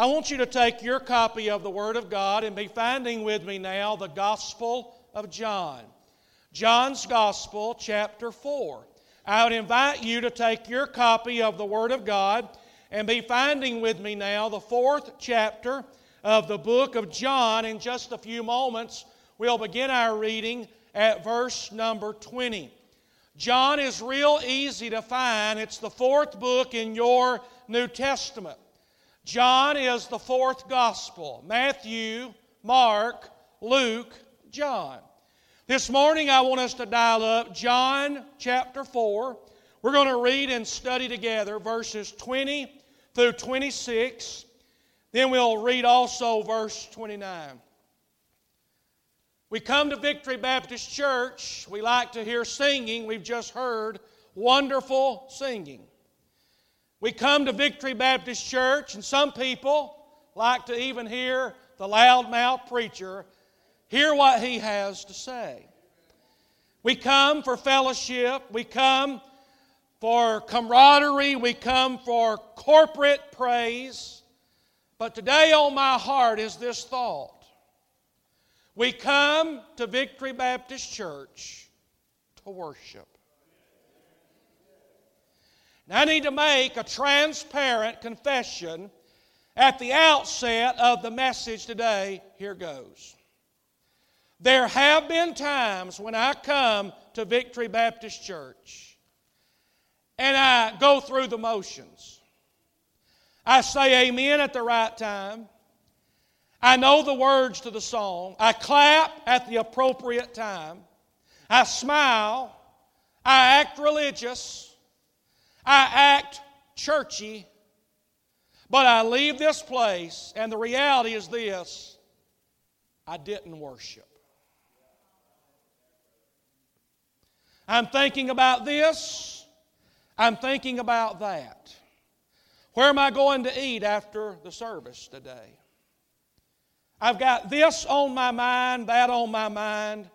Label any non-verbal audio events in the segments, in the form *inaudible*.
I want you to take your copy of the Word of God and be finding with me now the Gospel of John. John's Gospel, chapter 4. I would invite you to take your copy of the Word of God and be finding with me now the fourth chapter of the book of John. In just a few moments, we'll begin our reading at verse number 20. John is real easy to find, it's the fourth book in your New Testament. John is the fourth gospel Matthew, Mark, Luke, John. This morning I want us to dial up John chapter 4. We're going to read and study together verses 20 through 26. Then we'll read also verse 29. We come to Victory Baptist Church. We like to hear singing. We've just heard wonderful singing. We come to Victory Baptist Church, and some people like to even hear the loudmouth preacher hear what he has to say. We come for fellowship, we come for camaraderie, we come for corporate praise. But today on my heart is this thought. We come to Victory Baptist Church to worship. Now, I need to make a transparent confession at the outset of the message today. Here goes. There have been times when I come to Victory Baptist Church and I go through the motions. I say amen at the right time. I know the words to the song. I clap at the appropriate time. I smile. I act religious. I act churchy, but I leave this place, and the reality is this I didn't worship. I'm thinking about this, I'm thinking about that. Where am I going to eat after the service today? I've got this on my mind, that on my mind.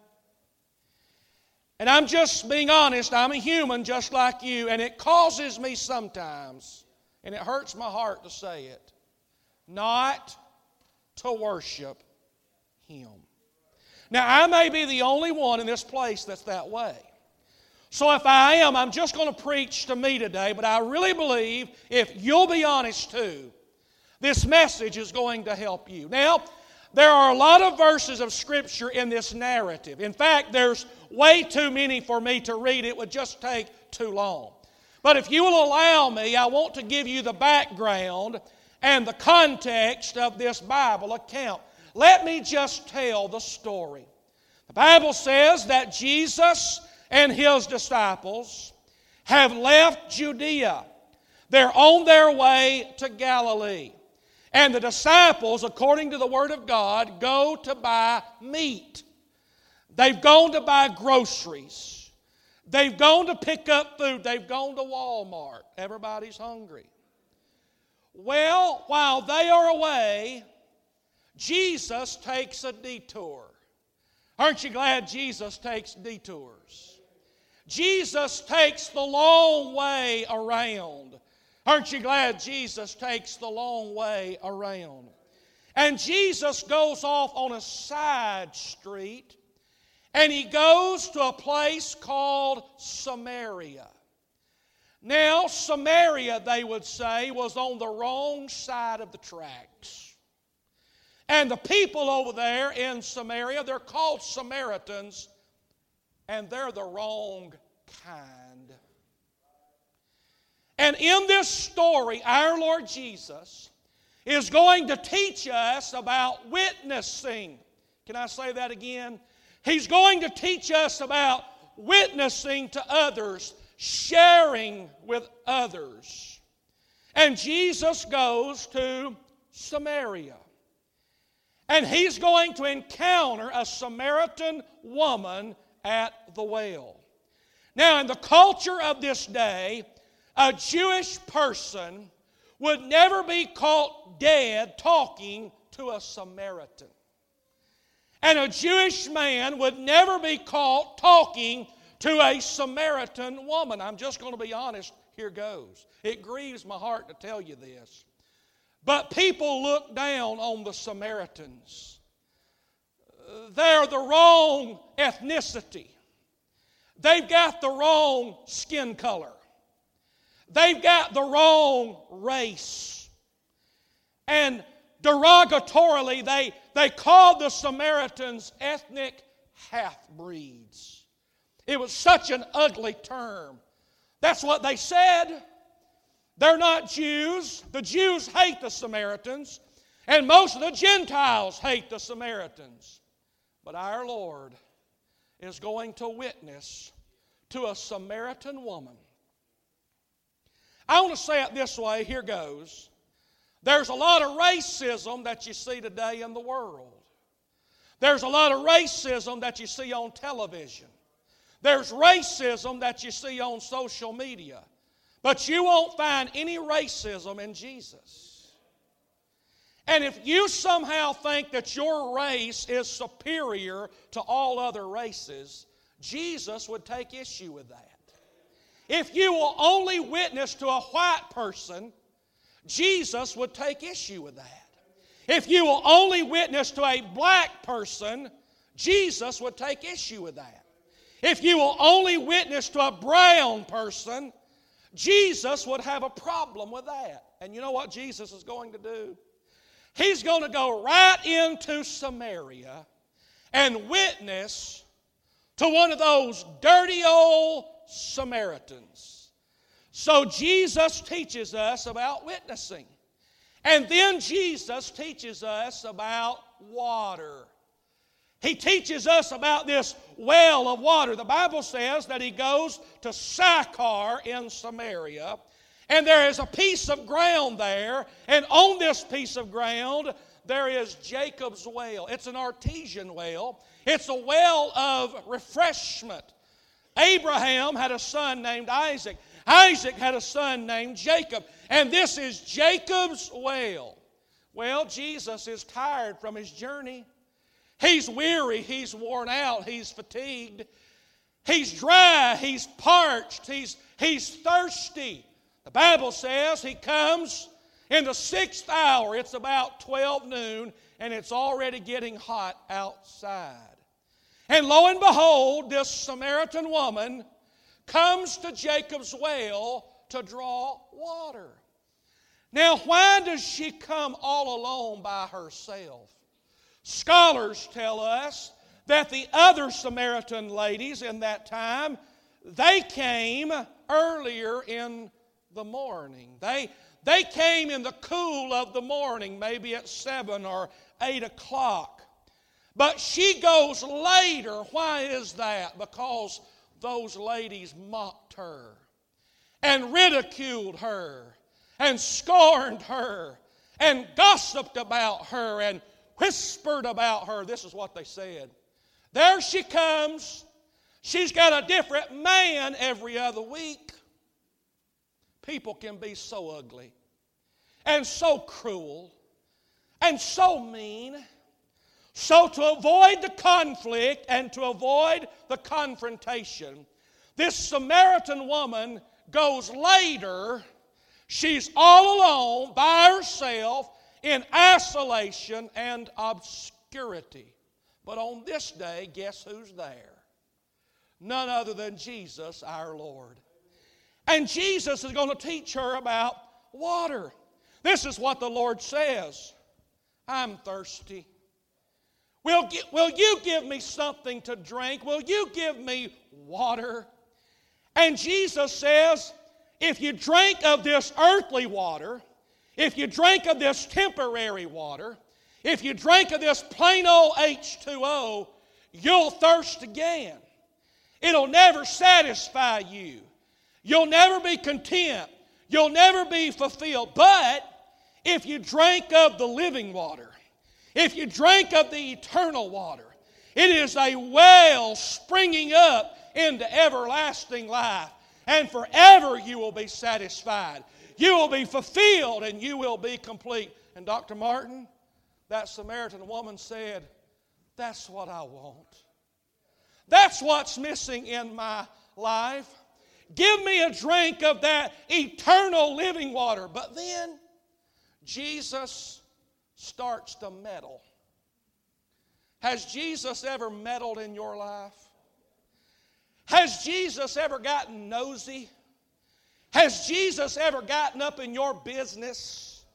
And I'm just being honest, I'm a human just like you, and it causes me sometimes, and it hurts my heart to say it, not to worship Him. Now, I may be the only one in this place that's that way. So if I am, I'm just going to preach to me today, but I really believe if you'll be honest too, this message is going to help you. Now, there are a lot of verses of Scripture in this narrative. In fact, there's way too many for me to read. It would just take too long. But if you will allow me, I want to give you the background and the context of this Bible account. Let me just tell the story. The Bible says that Jesus and his disciples have left Judea. They're on their way to Galilee. And the disciples, according to the Word of God, go to buy meat. They've gone to buy groceries. They've gone to pick up food. They've gone to Walmart. Everybody's hungry. Well, while they are away, Jesus takes a detour. Aren't you glad Jesus takes detours? Jesus takes the long way around. Aren't you glad Jesus takes the long way around? And Jesus goes off on a side street and he goes to a place called Samaria. Now, Samaria, they would say, was on the wrong side of the tracks. And the people over there in Samaria, they're called Samaritans, and they're the wrong kind. And in this story, our Lord Jesus is going to teach us about witnessing. Can I say that again? He's going to teach us about witnessing to others, sharing with others. And Jesus goes to Samaria. And he's going to encounter a Samaritan woman at the well. Now, in the culture of this day, a Jewish person would never be caught dead talking to a Samaritan. And a Jewish man would never be caught talking to a Samaritan woman. I'm just going to be honest. Here goes. It grieves my heart to tell you this. But people look down on the Samaritans. They're the wrong ethnicity. They've got the wrong skin color. They've got the wrong race. And derogatorily, they, they called the Samaritans ethnic half breeds. It was such an ugly term. That's what they said. They're not Jews. The Jews hate the Samaritans, and most of the Gentiles hate the Samaritans. But our Lord is going to witness to a Samaritan woman. I want to say it this way here goes. There's a lot of racism that you see today in the world. There's a lot of racism that you see on television. There's racism that you see on social media. But you won't find any racism in Jesus. And if you somehow think that your race is superior to all other races, Jesus would take issue with that. If you will only witness to a white person, Jesus would take issue with that. If you will only witness to a black person, Jesus would take issue with that. If you will only witness to a brown person, Jesus would have a problem with that. And you know what Jesus is going to do? He's going to go right into Samaria and witness to one of those dirty old Samaritans. So Jesus teaches us about witnessing. And then Jesus teaches us about water. He teaches us about this well of water. The Bible says that he goes to Sychar in Samaria, and there is a piece of ground there, and on this piece of ground, there is Jacob's well. It's an artesian well, it's a well of refreshment. Abraham had a son named Isaac. Isaac had a son named Jacob. And this is Jacob's well. Well, Jesus is tired from his journey. He's weary, he's worn out, he's fatigued, he's dry, he's parched, he's, he's thirsty. The Bible says he comes in the sixth hour. It's about 12 noon, and it's already getting hot outside. And lo and behold, this Samaritan woman comes to Jacob's well to draw water. Now, why does she come all alone by herself? Scholars tell us that the other Samaritan ladies in that time, they came earlier in the morning. They, they came in the cool of the morning, maybe at 7 or 8 o'clock. But she goes later. Why is that? Because those ladies mocked her and ridiculed her and scorned her and gossiped about her and whispered about her. This is what they said. There she comes. She's got a different man every other week. People can be so ugly and so cruel and so mean. So, to avoid the conflict and to avoid the confrontation, this Samaritan woman goes later. She's all alone by herself in isolation and obscurity. But on this day, guess who's there? None other than Jesus, our Lord. And Jesus is going to teach her about water. This is what the Lord says I'm thirsty. Will, will you give me something to drink? Will you give me water? And Jesus says, if you drink of this earthly water, if you drink of this temporary water, if you drink of this plain old H2O, you'll thirst again. It'll never satisfy you. You'll never be content. You'll never be fulfilled. But if you drink of the living water, if you drink of the eternal water, it is a well springing up into everlasting life. And forever you will be satisfied. You will be fulfilled and you will be complete. And Dr. Martin, that Samaritan woman said, That's what I want. That's what's missing in my life. Give me a drink of that eternal living water. But then, Jesus starts to meddle. Has Jesus ever meddled in your life? Has Jesus ever gotten nosy? Has Jesus ever gotten up in your business?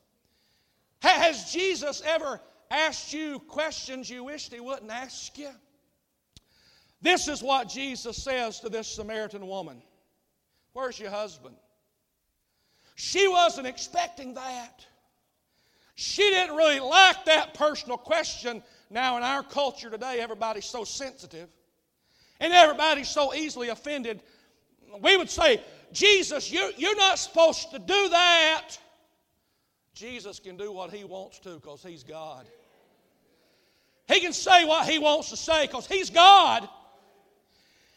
Has Jesus ever asked you questions you wished he wouldn't ask you? This is what Jesus says to this Samaritan woman Where's your husband? She wasn't expecting that. She didn't really like that personal question. Now, in our culture today, everybody's so sensitive and everybody's so easily offended. We would say, Jesus, you, you're not supposed to do that. Jesus can do what he wants to because he's God. He can say what he wants to say because he's God.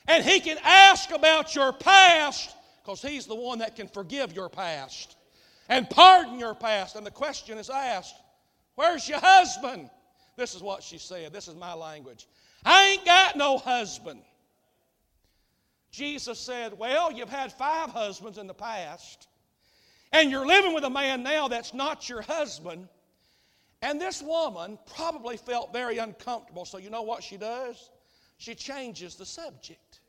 And he can ask about your past because he's the one that can forgive your past and pardon your past. And the question is asked, Where's your husband? This is what she said. This is my language. I ain't got no husband. Jesus said, Well, you've had five husbands in the past, and you're living with a man now that's not your husband. And this woman probably felt very uncomfortable, so you know what she does? She changes the subject.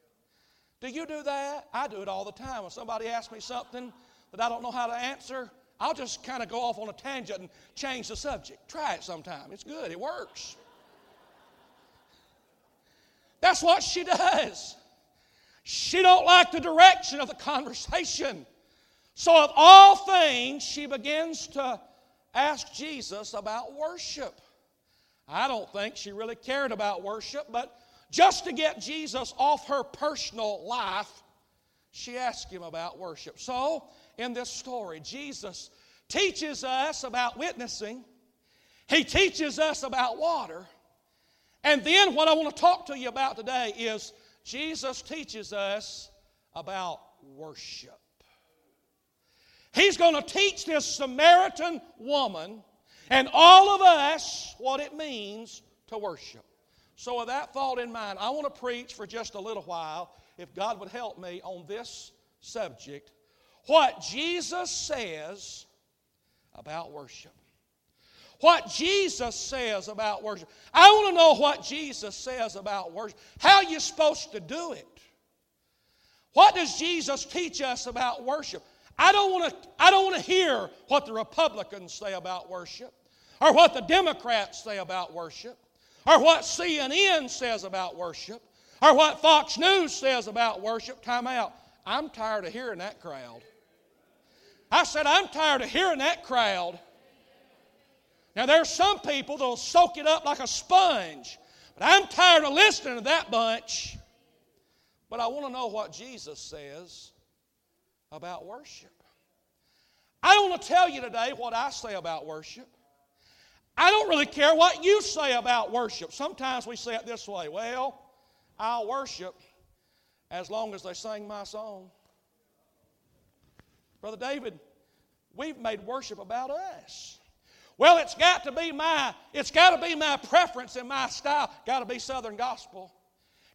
Do you do that? I do it all the time. When somebody asks me something that I don't know how to answer, I'll just kind of go off on a tangent and change the subject. Try it sometime. It's good, it works. That's what she does. She don't like the direction of the conversation. So of all things, she begins to ask Jesus about worship. I don't think she really cared about worship, but just to get Jesus off her personal life, she asked him about worship. So, in this story, Jesus teaches us about witnessing, he teaches us about water, and then what I want to talk to you about today is Jesus teaches us about worship. He's going to teach this Samaritan woman and all of us what it means to worship. So, with that thought in mind, I want to preach for just a little while, if God would help me, on this subject what Jesus says about worship. What Jesus says about worship. I want to know what Jesus says about worship. How you supposed to do it. What does Jesus teach us about worship? I don't want to, I don't want to hear what the Republicans say about worship, or what the Democrats say about worship, or what CNN says about worship, or what Fox News says about worship. Time out. I'm tired of hearing that crowd. I said, I'm tired of hearing that crowd. Now, there's some people that'll soak it up like a sponge, but I'm tired of listening to that bunch. But I want to know what Jesus says about worship. I don't want to tell you today what I say about worship. I don't really care what you say about worship. Sometimes we say it this way well, I'll worship as long as they sing my song. Brother David, we've made worship about us. Well, it's got to be my, it's got to be my preference and my style. Got to be Southern gospel.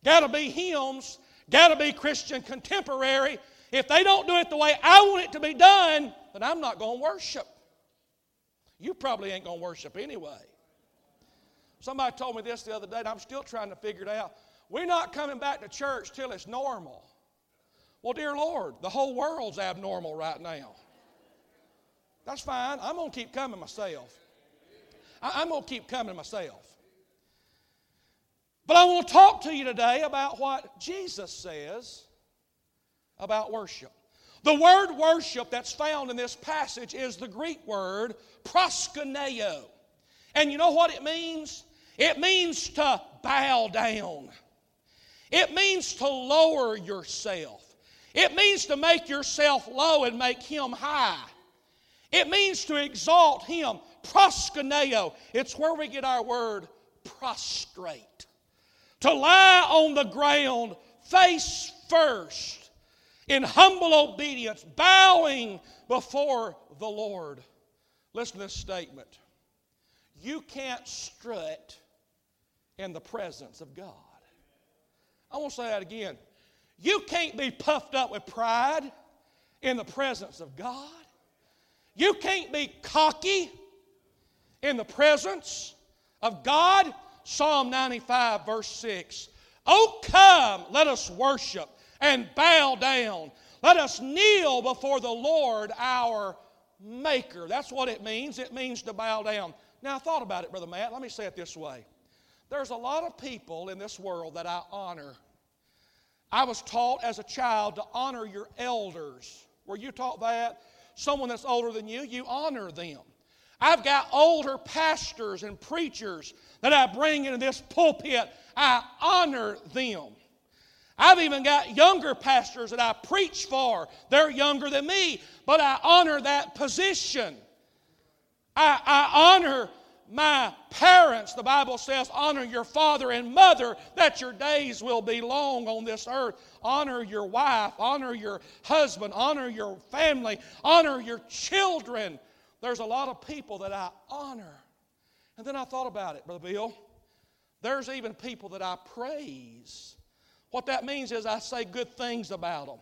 Got to be hymns. Got to be Christian contemporary. If they don't do it the way I want it to be done, then I'm not going to worship. You probably ain't going to worship anyway. Somebody told me this the other day, and I'm still trying to figure it out. We're not coming back to church till it's normal. Well, dear Lord, the whole world's abnormal right now. That's fine. I'm going to keep coming myself. I'm going to keep coming myself. But I want to talk to you today about what Jesus says about worship. The word worship that's found in this passage is the Greek word proskuneo. And you know what it means? It means to bow down. It means to lower yourself. It means to make yourself low and make him high. It means to exalt him. Proskuneo. It's where we get our word prostrate. To lie on the ground face first in humble obedience, bowing before the Lord. Listen to this statement. You can't strut in the presence of God. I want to say that again. You can't be puffed up with pride in the presence of God. You can't be cocky in the presence of God. Psalm 95, verse 6. Oh, come, let us worship and bow down. Let us kneel before the Lord our Maker. That's what it means. It means to bow down. Now, I thought about it, Brother Matt. Let me say it this way there's a lot of people in this world that I honor. I was taught as a child to honor your elders. Were you taught that? Someone that's older than you, you honor them. I've got older pastors and preachers that I bring into this pulpit. I honor them. I've even got younger pastors that I preach for. They're younger than me, but I honor that position. I, I honor my parents. The Bible says, honor your father and mother that your days will be long on this earth. Honor your wife, honor your husband, honor your family, honor your children. There's a lot of people that I honor. And then I thought about it, Brother Bill. There's even people that I praise. What that means is I say good things about them.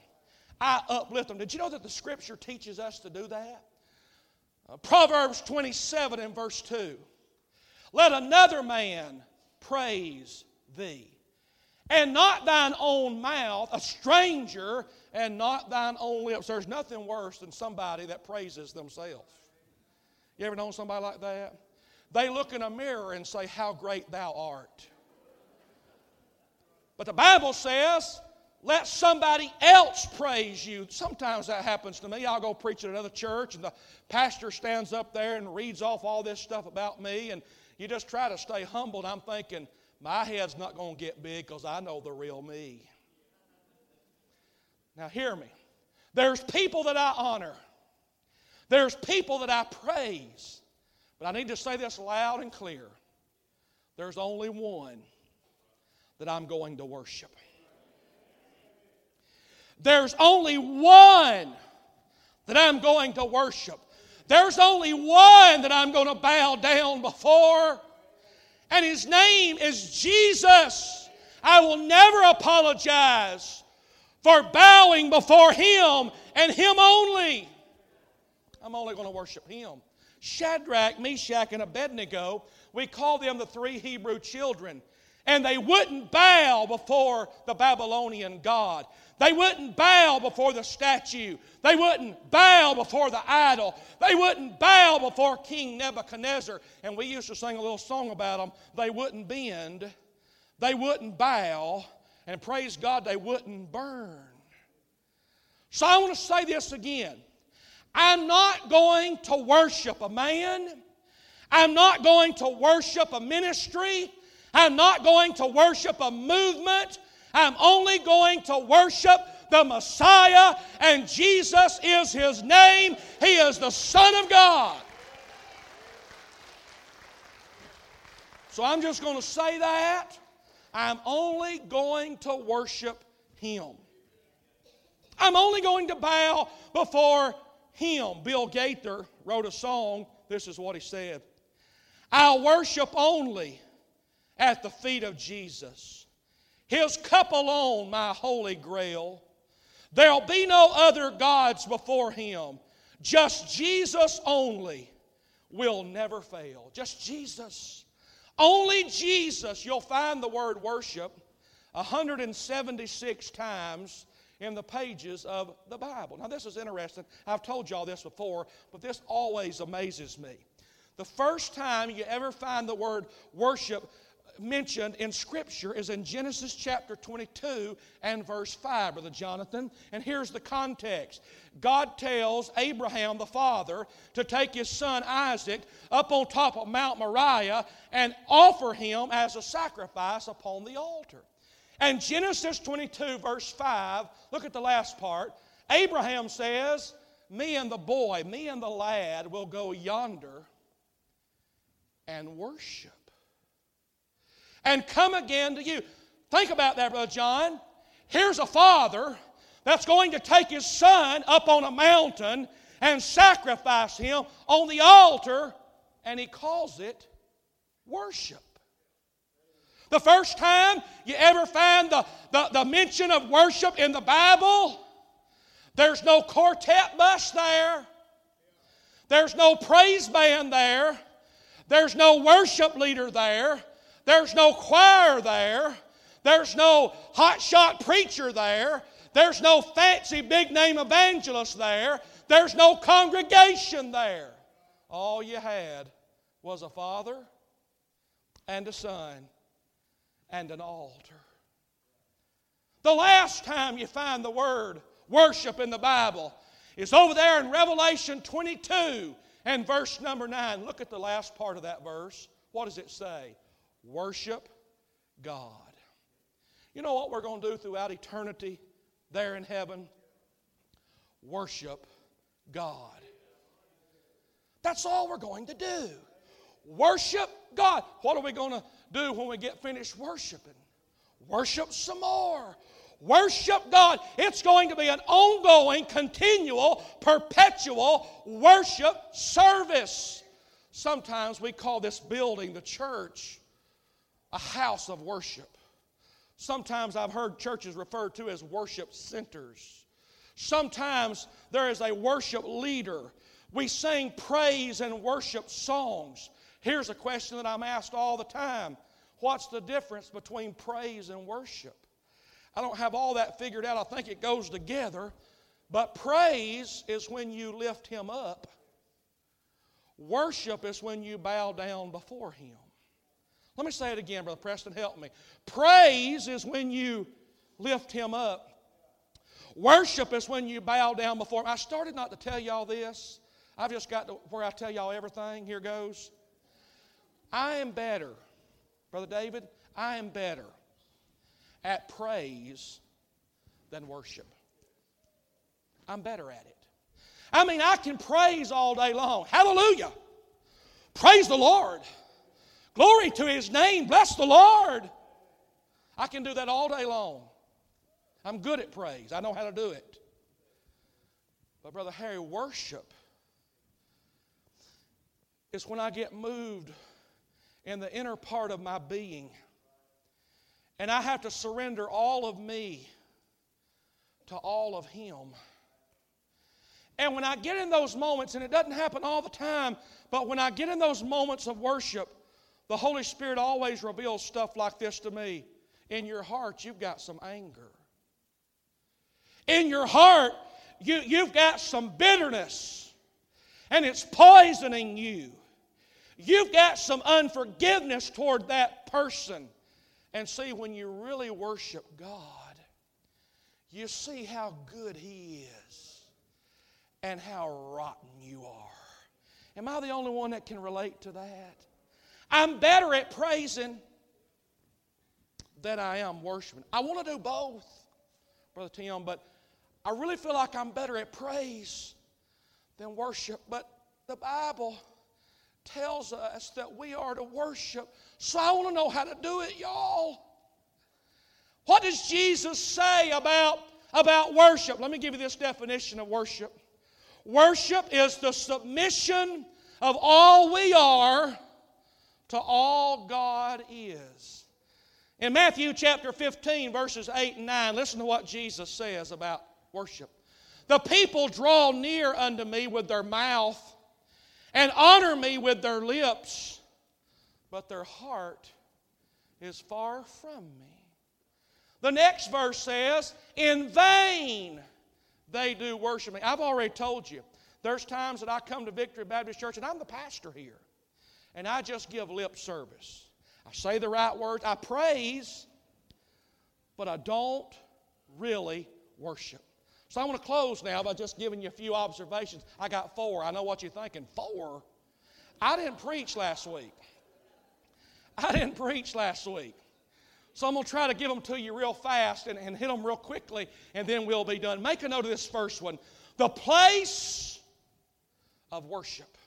I uplift them. Did you know that the Scripture teaches us to do that? Uh, Proverbs 27 and verse 2. Let another man praise thee, and not thine own mouth, a stranger, and not thine own lips. There's nothing worse than somebody that praises themselves. You ever known somebody like that? They look in a mirror and say, How great thou art. But the Bible says, let somebody else praise you. Sometimes that happens to me. I'll go preach at another church, and the pastor stands up there and reads off all this stuff about me, and you just try to stay humble. And I'm thinking, my head's not going to get big because I know the real me. Now, hear me. There's people that I honor, there's people that I praise. But I need to say this loud and clear. There's only one that I'm going to worship. There's only one that I'm going to worship. There's only one that I'm going to bow down before, and his name is Jesus. I will never apologize for bowing before him and him only. I'm only going to worship him. Shadrach, Meshach, and Abednego, we call them the three Hebrew children. And they wouldn't bow before the Babylonian God. They wouldn't bow before the statue. They wouldn't bow before the idol. They wouldn't bow before King Nebuchadnezzar. And we used to sing a little song about them. They wouldn't bend, they wouldn't bow, and praise God, they wouldn't burn. So I want to say this again. I'm not going to worship a man. I'm not going to worship a ministry. I'm not going to worship a movement. I'm only going to worship the Messiah, and Jesus is his name. He is the Son of God. So I'm just going to say that. I'm only going to worship him. I'm only going to bow before him. Bill Gaither wrote a song. This is what he said I'll worship only at the feet of Jesus. His cup alone, my holy grail. There'll be no other gods before him. Just Jesus only will never fail. Just Jesus. Only Jesus. You'll find the word worship 176 times in the pages of the Bible. Now, this is interesting. I've told you all this before, but this always amazes me. The first time you ever find the word worship mentioned in Scripture is in Genesis chapter 22 and verse 5, Brother Jonathan. And here's the context God tells Abraham, the father, to take his son Isaac up on top of Mount Moriah and offer him as a sacrifice upon the altar. And Genesis 22, verse 5, look at the last part. Abraham says, Me and the boy, me and the lad will go yonder and worship and come again to you. Think about that, Brother John. Here's a father that's going to take his son up on a mountain and sacrifice him on the altar, and he calls it worship. The first time you ever find the, the, the mention of worship in the Bible, there's no quartet bus there. There's no praise band there. There's no worship leader there. There's no choir there. There's no hotshot preacher there. There's no fancy big name evangelist there. There's no congregation there. All you had was a father and a son and an altar. The last time you find the word worship in the Bible is over there in Revelation 22 and verse number 9. Look at the last part of that verse. What does it say? Worship God. You know what we're going to do throughout eternity there in heaven? Worship God. That's all we're going to do. Worship God. What are we going to do when we get finished worshiping? Worship some more. Worship God. It's going to be an ongoing, continual, perpetual worship service. Sometimes we call this building, the church, a house of worship. Sometimes I've heard churches referred to as worship centers. Sometimes there is a worship leader. We sing praise and worship songs. Here's a question that I'm asked all the time What's the difference between praise and worship? I don't have all that figured out. I think it goes together. But praise is when you lift Him up, worship is when you bow down before Him. Let me say it again, Brother Preston, help me. Praise is when you lift Him up. Worship is when you bow down before Him. I started not to tell y'all this. I've just got to where I tell y'all everything. Here goes. I am better, Brother David, I am better at praise than worship. I'm better at it. I mean, I can praise all day long. Hallelujah. Praise the Lord. Glory to His name. Bless the Lord. I can do that all day long. I'm good at praise, I know how to do it. But, Brother Harry, worship is when I get moved in the inner part of my being and I have to surrender all of me to all of Him. And when I get in those moments, and it doesn't happen all the time, but when I get in those moments of worship, the Holy Spirit always reveals stuff like this to me. In your heart, you've got some anger. In your heart, you, you've got some bitterness, and it's poisoning you. You've got some unforgiveness toward that person. And see, when you really worship God, you see how good He is and how rotten you are. Am I the only one that can relate to that? I'm better at praising than I am worshiping. I want to do both, Brother Tim, but I really feel like I'm better at praise than worship. But the Bible tells us that we are to worship. So I want to know how to do it, y'all. What does Jesus say about, about worship? Let me give you this definition of worship. Worship is the submission of all we are to all God is. In Matthew chapter 15, verses 8 and 9, listen to what Jesus says about worship. The people draw near unto me with their mouth and honor me with their lips, but their heart is far from me. The next verse says, In vain they do worship me. I've already told you, there's times that I come to Victory Baptist Church, and I'm the pastor here, and I just give lip service. I say the right words, I praise, but I don't really worship. So I want to close now by just giving you a few observations. I got four. I know what you're thinking. Four? I didn't preach last week. I didn't preach last week. So I'm going to try to give them to you real fast and, and hit them real quickly, and then we'll be done. Make a note of this first one the place of worship.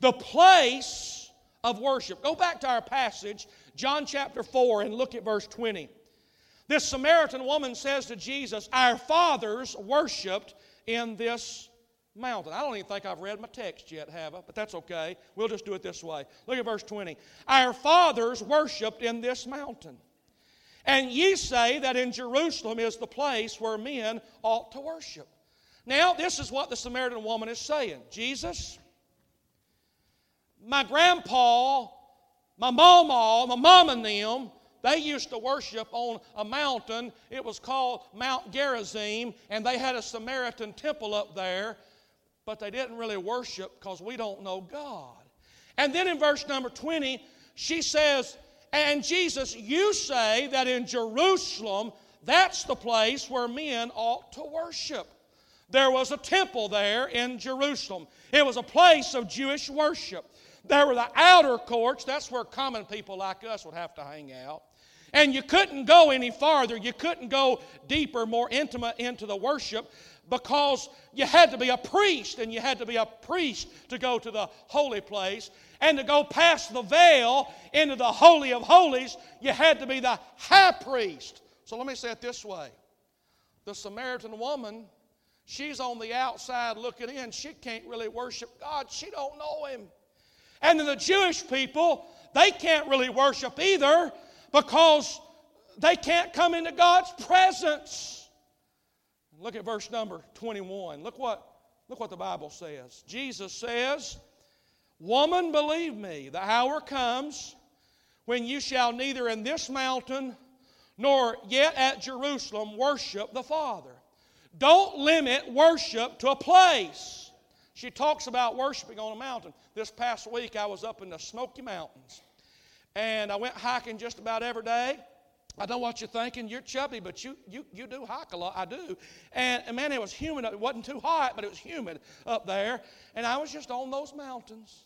The place of worship. Go back to our passage, John chapter 4, and look at verse 20. This Samaritan woman says to Jesus, Our fathers worshiped in this mountain. I don't even think I've read my text yet, have I? But that's okay. We'll just do it this way. Look at verse 20. Our fathers worshiped in this mountain. And ye say that in Jerusalem is the place where men ought to worship. Now, this is what the Samaritan woman is saying Jesus, my grandpa, my mama, my mom and them, they used to worship on a mountain. It was called Mount Gerizim, and they had a Samaritan temple up there, but they didn't really worship because we don't know God. And then in verse number 20, she says, And Jesus, you say that in Jerusalem, that's the place where men ought to worship. There was a temple there in Jerusalem, it was a place of Jewish worship. There were the outer courts, that's where common people like us would have to hang out. And you couldn't go any farther, you couldn't go deeper, more intimate into the worship because you had to be a priest, and you had to be a priest to go to the holy place. And to go past the veil into the Holy of Holies, you had to be the high priest. So let me say it this way the Samaritan woman, she's on the outside looking in. She can't really worship God, she don't know Him. And then the Jewish people, they can't really worship either because they can't come into God's presence. Look at verse number 21. Look what, look what the Bible says. Jesus says, Woman, believe me, the hour comes when you shall neither in this mountain nor yet at Jerusalem worship the Father. Don't limit worship to a place. She talks about worshiping on a mountain. This past week, I was up in the Smoky Mountains. And I went hiking just about every day. I don't know what you're thinking. You're chubby, but you, you, you do hike a lot. I do. And, and man, it was humid. It wasn't too hot, but it was humid up there. And I was just on those mountains,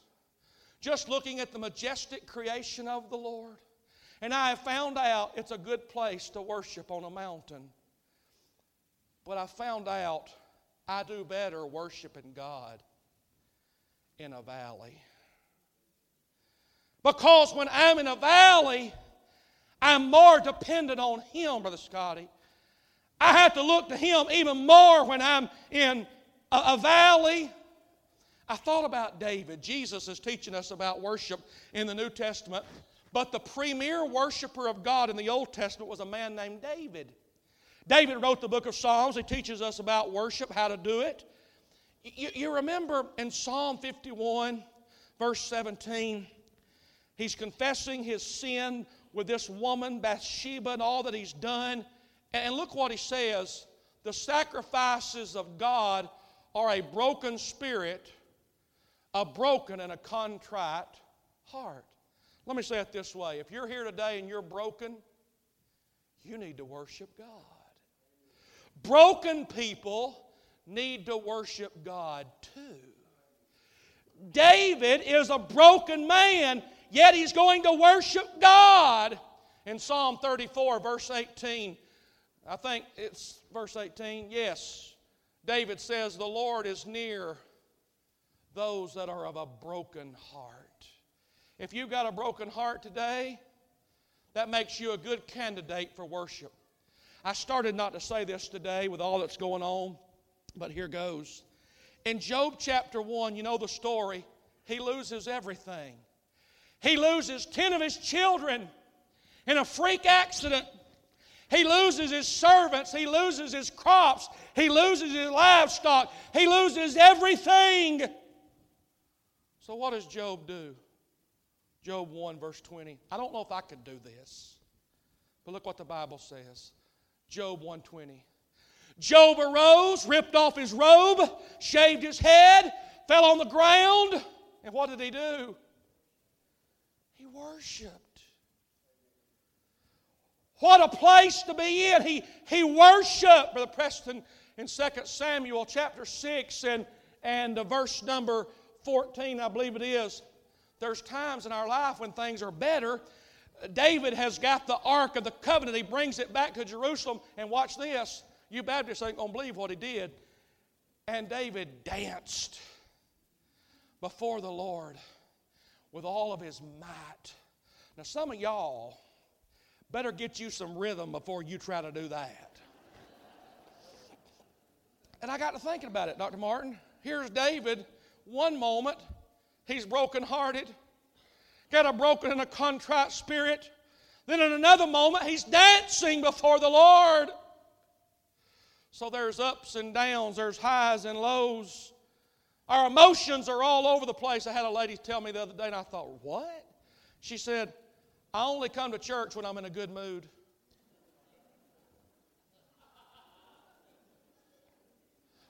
just looking at the majestic creation of the Lord. And I have found out it's a good place to worship on a mountain. But I found out I do better worshiping God in a valley. Because when I'm in a valley, I'm more dependent on Him, Brother Scotty. I have to look to Him even more when I'm in a, a valley. I thought about David. Jesus is teaching us about worship in the New Testament. But the premier worshiper of God in the Old Testament was a man named David. David wrote the book of Psalms. He teaches us about worship, how to do it. You, you remember in Psalm 51, verse 17, He's confessing his sin with this woman, Bathsheba, and all that he's done. And look what he says the sacrifices of God are a broken spirit, a broken and a contrite heart. Let me say it this way if you're here today and you're broken, you need to worship God. Broken people need to worship God too. David is a broken man yet he's going to worship God. In Psalm 34, verse 18, I think it's verse 18, yes, David says, The Lord is near those that are of a broken heart. If you've got a broken heart today, that makes you a good candidate for worship. I started not to say this today with all that's going on, but here goes. In Job chapter 1, you know the story, he loses everything. He loses 10 of his children in a freak accident. He loses his servants. He loses his crops. He loses his livestock. He loses everything. So, what does Job do? Job 1, verse 20. I don't know if I could do this, but look what the Bible says. Job 120. Job arose, ripped off his robe, shaved his head, fell on the ground, and what did he do? He worshiped. What a place to be in. He, he worshiped, Brother Preston, in 2 Samuel chapter 6 and, and verse number 14, I believe it is. There's times in our life when things are better. David has got the Ark of the Covenant. He brings it back to Jerusalem. And watch this. You Baptists ain't going to believe what he did. And David danced before the Lord with all of his might. Now, some of y'all better get you some rhythm before you try to do that. and I got to thinking about it, Dr. Martin. Here's David, one moment, he's brokenhearted, got a broken and a contrite spirit. Then in another moment, he's dancing before the Lord. So there's ups and downs, there's highs and lows. Our emotions are all over the place. I had a lady tell me the other day, and I thought, what? She said, I only come to church when I'm in a good mood.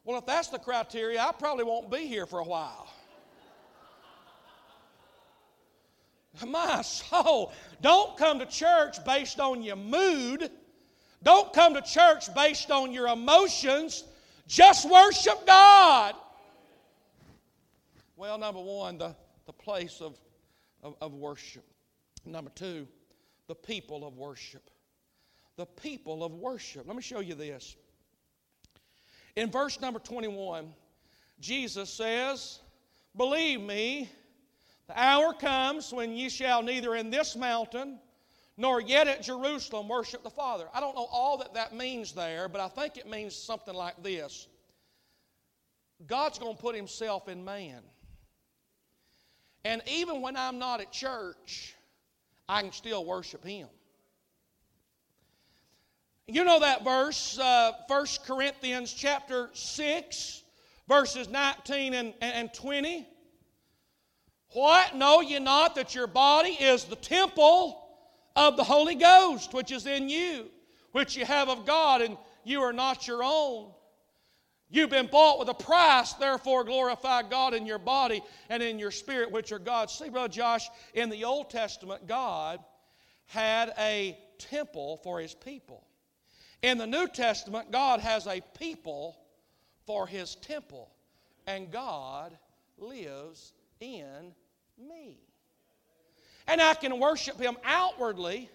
Well, if that's the criteria, I probably won't be here for a while. My soul, don't come to church based on your mood. Don't come to church based on your emotions. Just worship God. Well, number one, the, the place of, of, of worship. Number two, the people of worship. The people of worship. Let me show you this. In verse number 21, Jesus says, Believe me, the hour comes when ye shall neither in this mountain nor yet at Jerusalem worship the Father. I don't know all that that means there, but I think it means something like this God's going to put Himself in man. And even when I'm not at church, I can still worship Him. You know that verse, uh, 1 Corinthians chapter 6, verses 19 and, and 20? What? Know ye not that your body is the temple of the Holy Ghost, which is in you, which you have of God, and you are not your own? You've been bought with a price, therefore glorify God in your body and in your spirit, which are God's. See, Brother Josh, in the Old Testament, God had a temple for his people. In the New Testament, God has a people for his temple, and God lives in me. And I can worship him outwardly,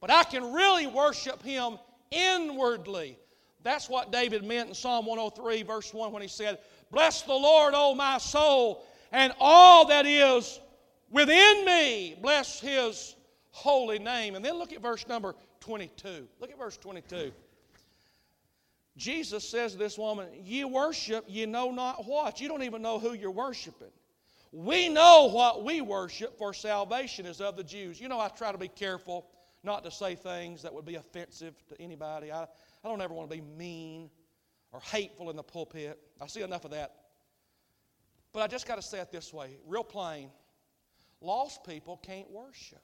but I can really worship him inwardly. That's what David meant in Psalm 103, verse 1, when he said, Bless the Lord, O my soul, and all that is within me. Bless his holy name. And then look at verse number 22. Look at verse 22. Jesus says to this woman, Ye worship, ye know not what. You don't even know who you're worshiping. We know what we worship, for salvation is of the Jews. You know, I try to be careful not to say things that would be offensive to anybody. I, I don't ever want to be mean or hateful in the pulpit. I see enough of that. But I just got to say it this way, real plain. Lost people can't worship.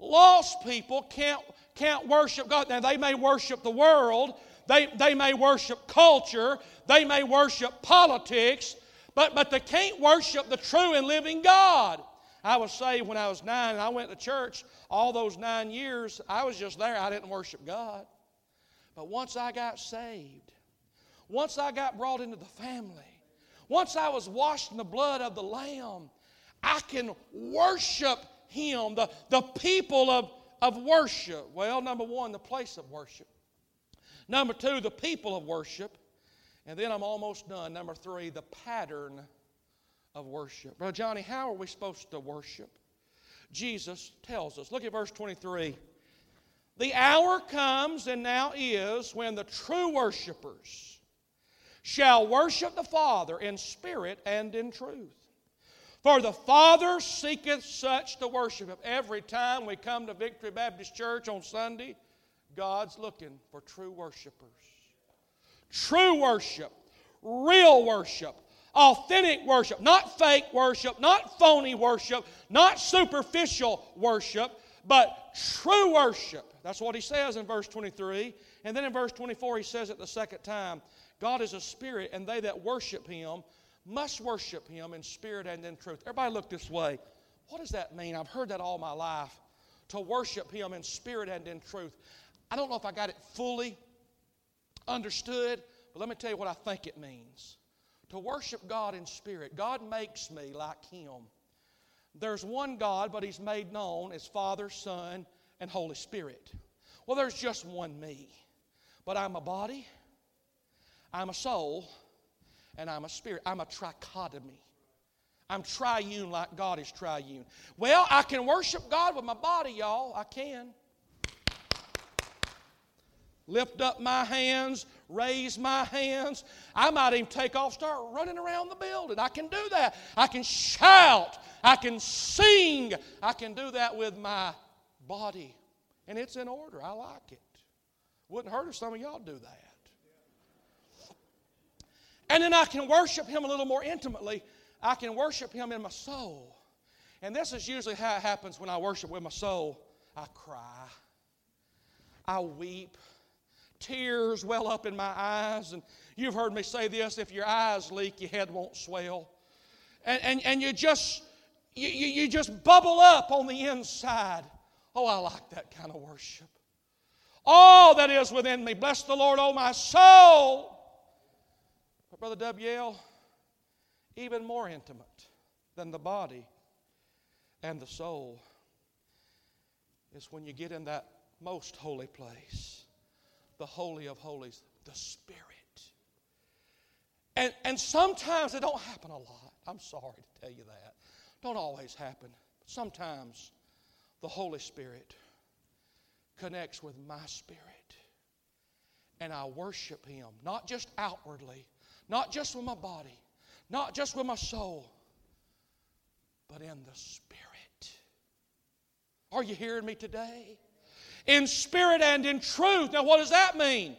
Lost people can't, can't worship God. Now, they may worship the world, they, they may worship culture, they may worship politics, but, but they can't worship the true and living God. I was saved when I was nine, and I went to church all those nine years. I was just there. I didn't worship God. But once I got saved, once I got brought into the family, once I was washed in the blood of the Lamb, I can worship him, the, the people of, of worship. Well, number one, the place of worship. Number two, the people of worship. And then I'm almost done. Number three, the pattern of worship. Brother Johnny, how are we supposed to worship? Jesus tells us. Look at verse 23. The hour comes and now is when the true worshipers shall worship the Father in spirit and in truth. For the Father seeketh such to worship Him. Every time we come to Victory Baptist Church on Sunday, God's looking for true worshipers. True worship, real worship, authentic worship, not fake worship, not phony worship, not superficial worship, but true worship. That's what he says in verse 23. And then in verse 24, he says it the second time God is a spirit, and they that worship him must worship him in spirit and in truth. Everybody look this way. What does that mean? I've heard that all my life. To worship him in spirit and in truth. I don't know if I got it fully understood, but let me tell you what I think it means. To worship God in spirit. God makes me like him. There's one God, but he's made known as Father, Son, and Holy Spirit. Well, there's just one me. But I'm a body, I'm a soul, and I'm a spirit. I'm a trichotomy. I'm triune like God is triune. Well, I can worship God with my body, y'all. I can. Lift up my hands, raise my hands. I might even take off, start running around the building. I can do that. I can shout. I can sing. I can do that with my body. And it's in order. I like it. Wouldn't hurt if some of y'all do that. And then I can worship Him a little more intimately. I can worship Him in my soul. And this is usually how it happens when I worship with my soul. I cry, I weep, tears well up in my eyes. And you've heard me say this if your eyes leak, your head won't swell. And, and, and you just you, you, just bubble up on the inside. Oh, I like that kind of worship. All that is within me, bless the Lord, oh my soul. But Brother W.L., even more intimate than the body and the soul is when you get in that most holy place, the Holy of Holies, the Spirit. And, and sometimes it don't happen a lot. I'm sorry to tell you that. Don't always happen. Sometimes the Holy Spirit connects with my spirit. And I worship Him, not just outwardly, not just with my body, not just with my soul, but in the Spirit. Are you hearing me today? In spirit and in truth. Now, what does that mean?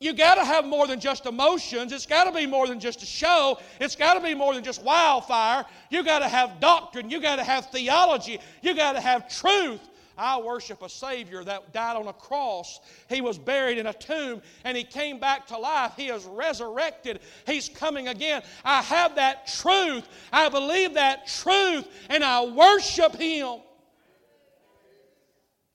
You got to have more than just emotions. It's got to be more than just a show. It's got to be more than just wildfire. You got to have doctrine. You got to have theology. You got to have truth. I worship a Savior that died on a cross. He was buried in a tomb and He came back to life. He is resurrected. He's coming again. I have that truth. I believe that truth and I worship Him.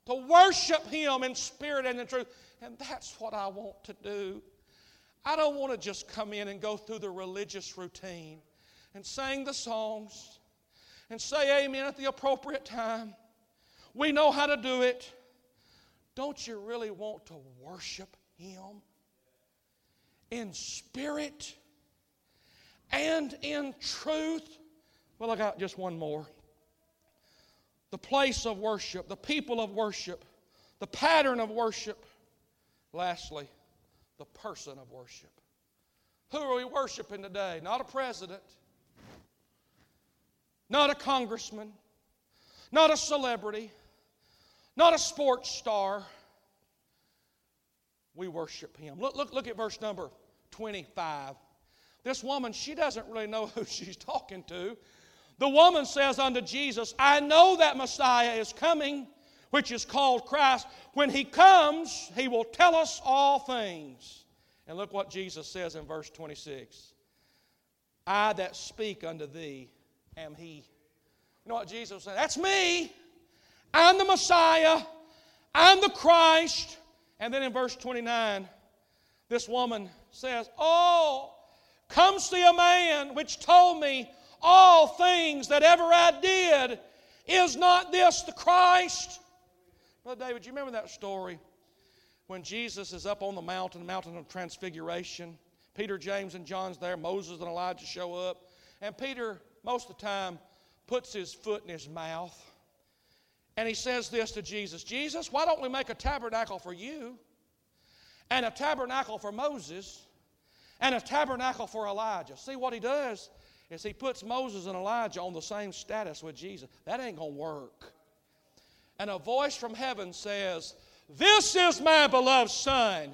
To worship Him in spirit and in truth. And that's what I want to do. I don't want to just come in and go through the religious routine and sing the songs and say amen at the appropriate time. We know how to do it. Don't you really want to worship Him in spirit and in truth? Well, I got just one more. The place of worship, the people of worship, the pattern of worship. Lastly, the person of worship. Who are we worshiping today? Not a president, not a congressman, not a celebrity, not a sports star. We worship him. Look, look, look at verse number 25. This woman, she doesn't really know *laughs* who she's talking to. The woman says unto Jesus, I know that Messiah is coming, which is called Christ. When he comes, he will tell us all things. And look what Jesus says in verse 26 I that speak unto thee am he. You know what Jesus said? That's me. I'm the Messiah. I'm the Christ. And then in verse 29, this woman says, Oh, come see a man which told me all things that ever I did. Is not this the Christ? Brother David, you remember that story when Jesus is up on the mountain, the mountain of transfiguration? Peter, James, and John's there. Moses and Elijah show up. And Peter, most of the time, puts his foot in his mouth and he says this to Jesus Jesus, why don't we make a tabernacle for you, and a tabernacle for Moses, and a tabernacle for Elijah? See what he does is he puts Moses and Elijah on the same status with Jesus. That ain't going to work. And a voice from heaven says, This is my beloved Son,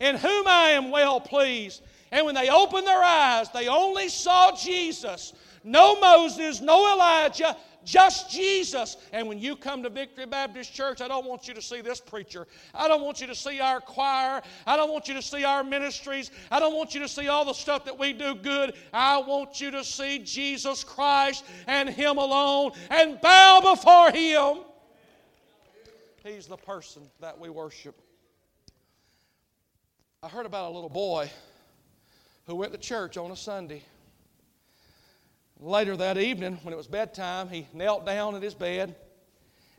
in whom I am well pleased. And when they opened their eyes, they only saw Jesus. No Moses, no Elijah, just Jesus. And when you come to Victory Baptist Church, I don't want you to see this preacher. I don't want you to see our choir. I don't want you to see our ministries. I don't want you to see all the stuff that we do good. I want you to see Jesus Christ and Him alone and bow before Him. He's the person that we worship. I heard about a little boy who went to church on a Sunday. Later that evening, when it was bedtime, he knelt down at his bed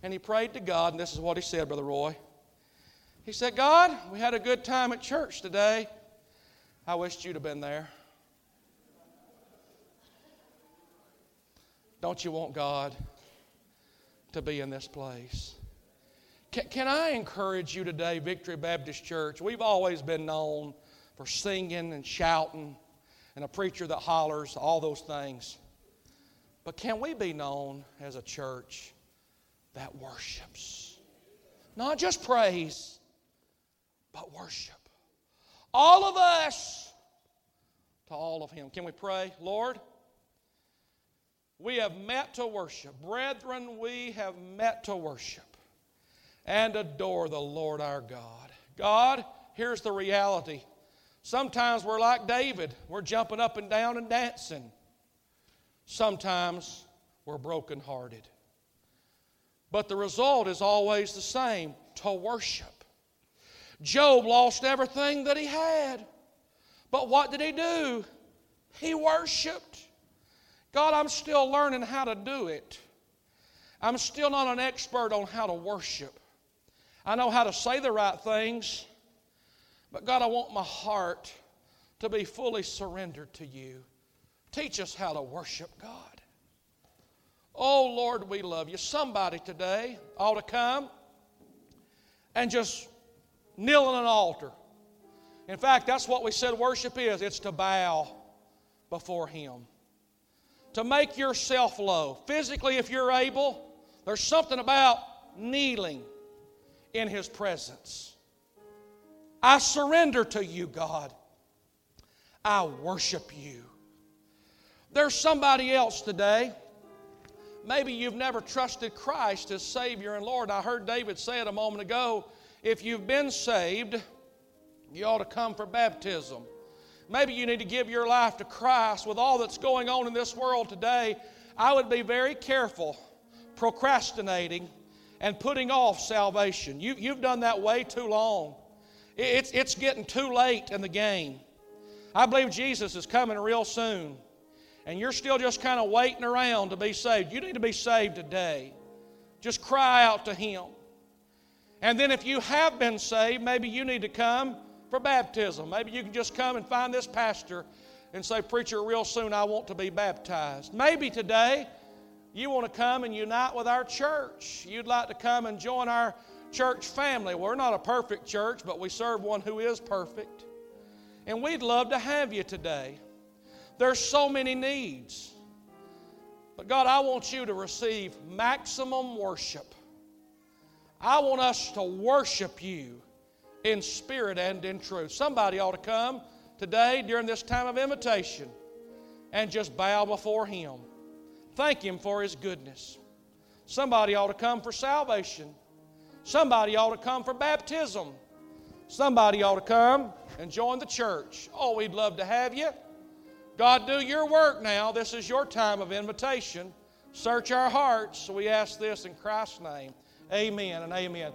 and he prayed to God, and this is what he said, Brother Roy. He said, God, we had a good time at church today. I wished you'd have been there. Don't you want God to be in this place? Can, can I encourage you today, Victory Baptist Church? We've always been known for singing and shouting and a preacher that hollers, all those things. But can we be known as a church that worships? Not just praise, but worship. All of us to all of Him. Can we pray? Lord, we have met to worship. Brethren, we have met to worship and adore the Lord our God. God, here's the reality. Sometimes we're like David, we're jumping up and down and dancing. Sometimes we're brokenhearted. But the result is always the same to worship. Job lost everything that he had. But what did he do? He worshiped. God, I'm still learning how to do it. I'm still not an expert on how to worship. I know how to say the right things, but God, I want my heart to be fully surrendered to you. Teach us how to worship God. Oh, Lord, we love you. Somebody today ought to come and just kneel on an altar. In fact, that's what we said worship is it's to bow before Him, to make yourself low. Physically, if you're able, there's something about kneeling in His presence. I surrender to you, God. I worship you. There's somebody else today. Maybe you've never trusted Christ as Savior and Lord. I heard David say it a moment ago. If you've been saved, you ought to come for baptism. Maybe you need to give your life to Christ. With all that's going on in this world today, I would be very careful procrastinating and putting off salvation. You, you've done that way too long. It's, it's getting too late in the game. I believe Jesus is coming real soon, and you're still just kind of waiting around to be saved. You need to be saved today. Just cry out to Him. And then if you have been saved, maybe you need to come for baptism. Maybe you can just come and find this pastor and say, Preacher, real soon I want to be baptized. Maybe today you want to come and unite with our church. You'd like to come and join our church family. We're not a perfect church, but we serve one who is perfect. And we'd love to have you today. There's so many needs. But God, I want you to receive maximum worship. I want us to worship you in spirit and in truth. Somebody ought to come today during this time of invitation and just bow before Him. Thank Him for His goodness. Somebody ought to come for salvation. Somebody ought to come for baptism. Somebody ought to come and join the church. Oh, we'd love to have you. God, do your work now. This is your time of invitation. Search our hearts. We ask this in Christ's name. Amen and amen.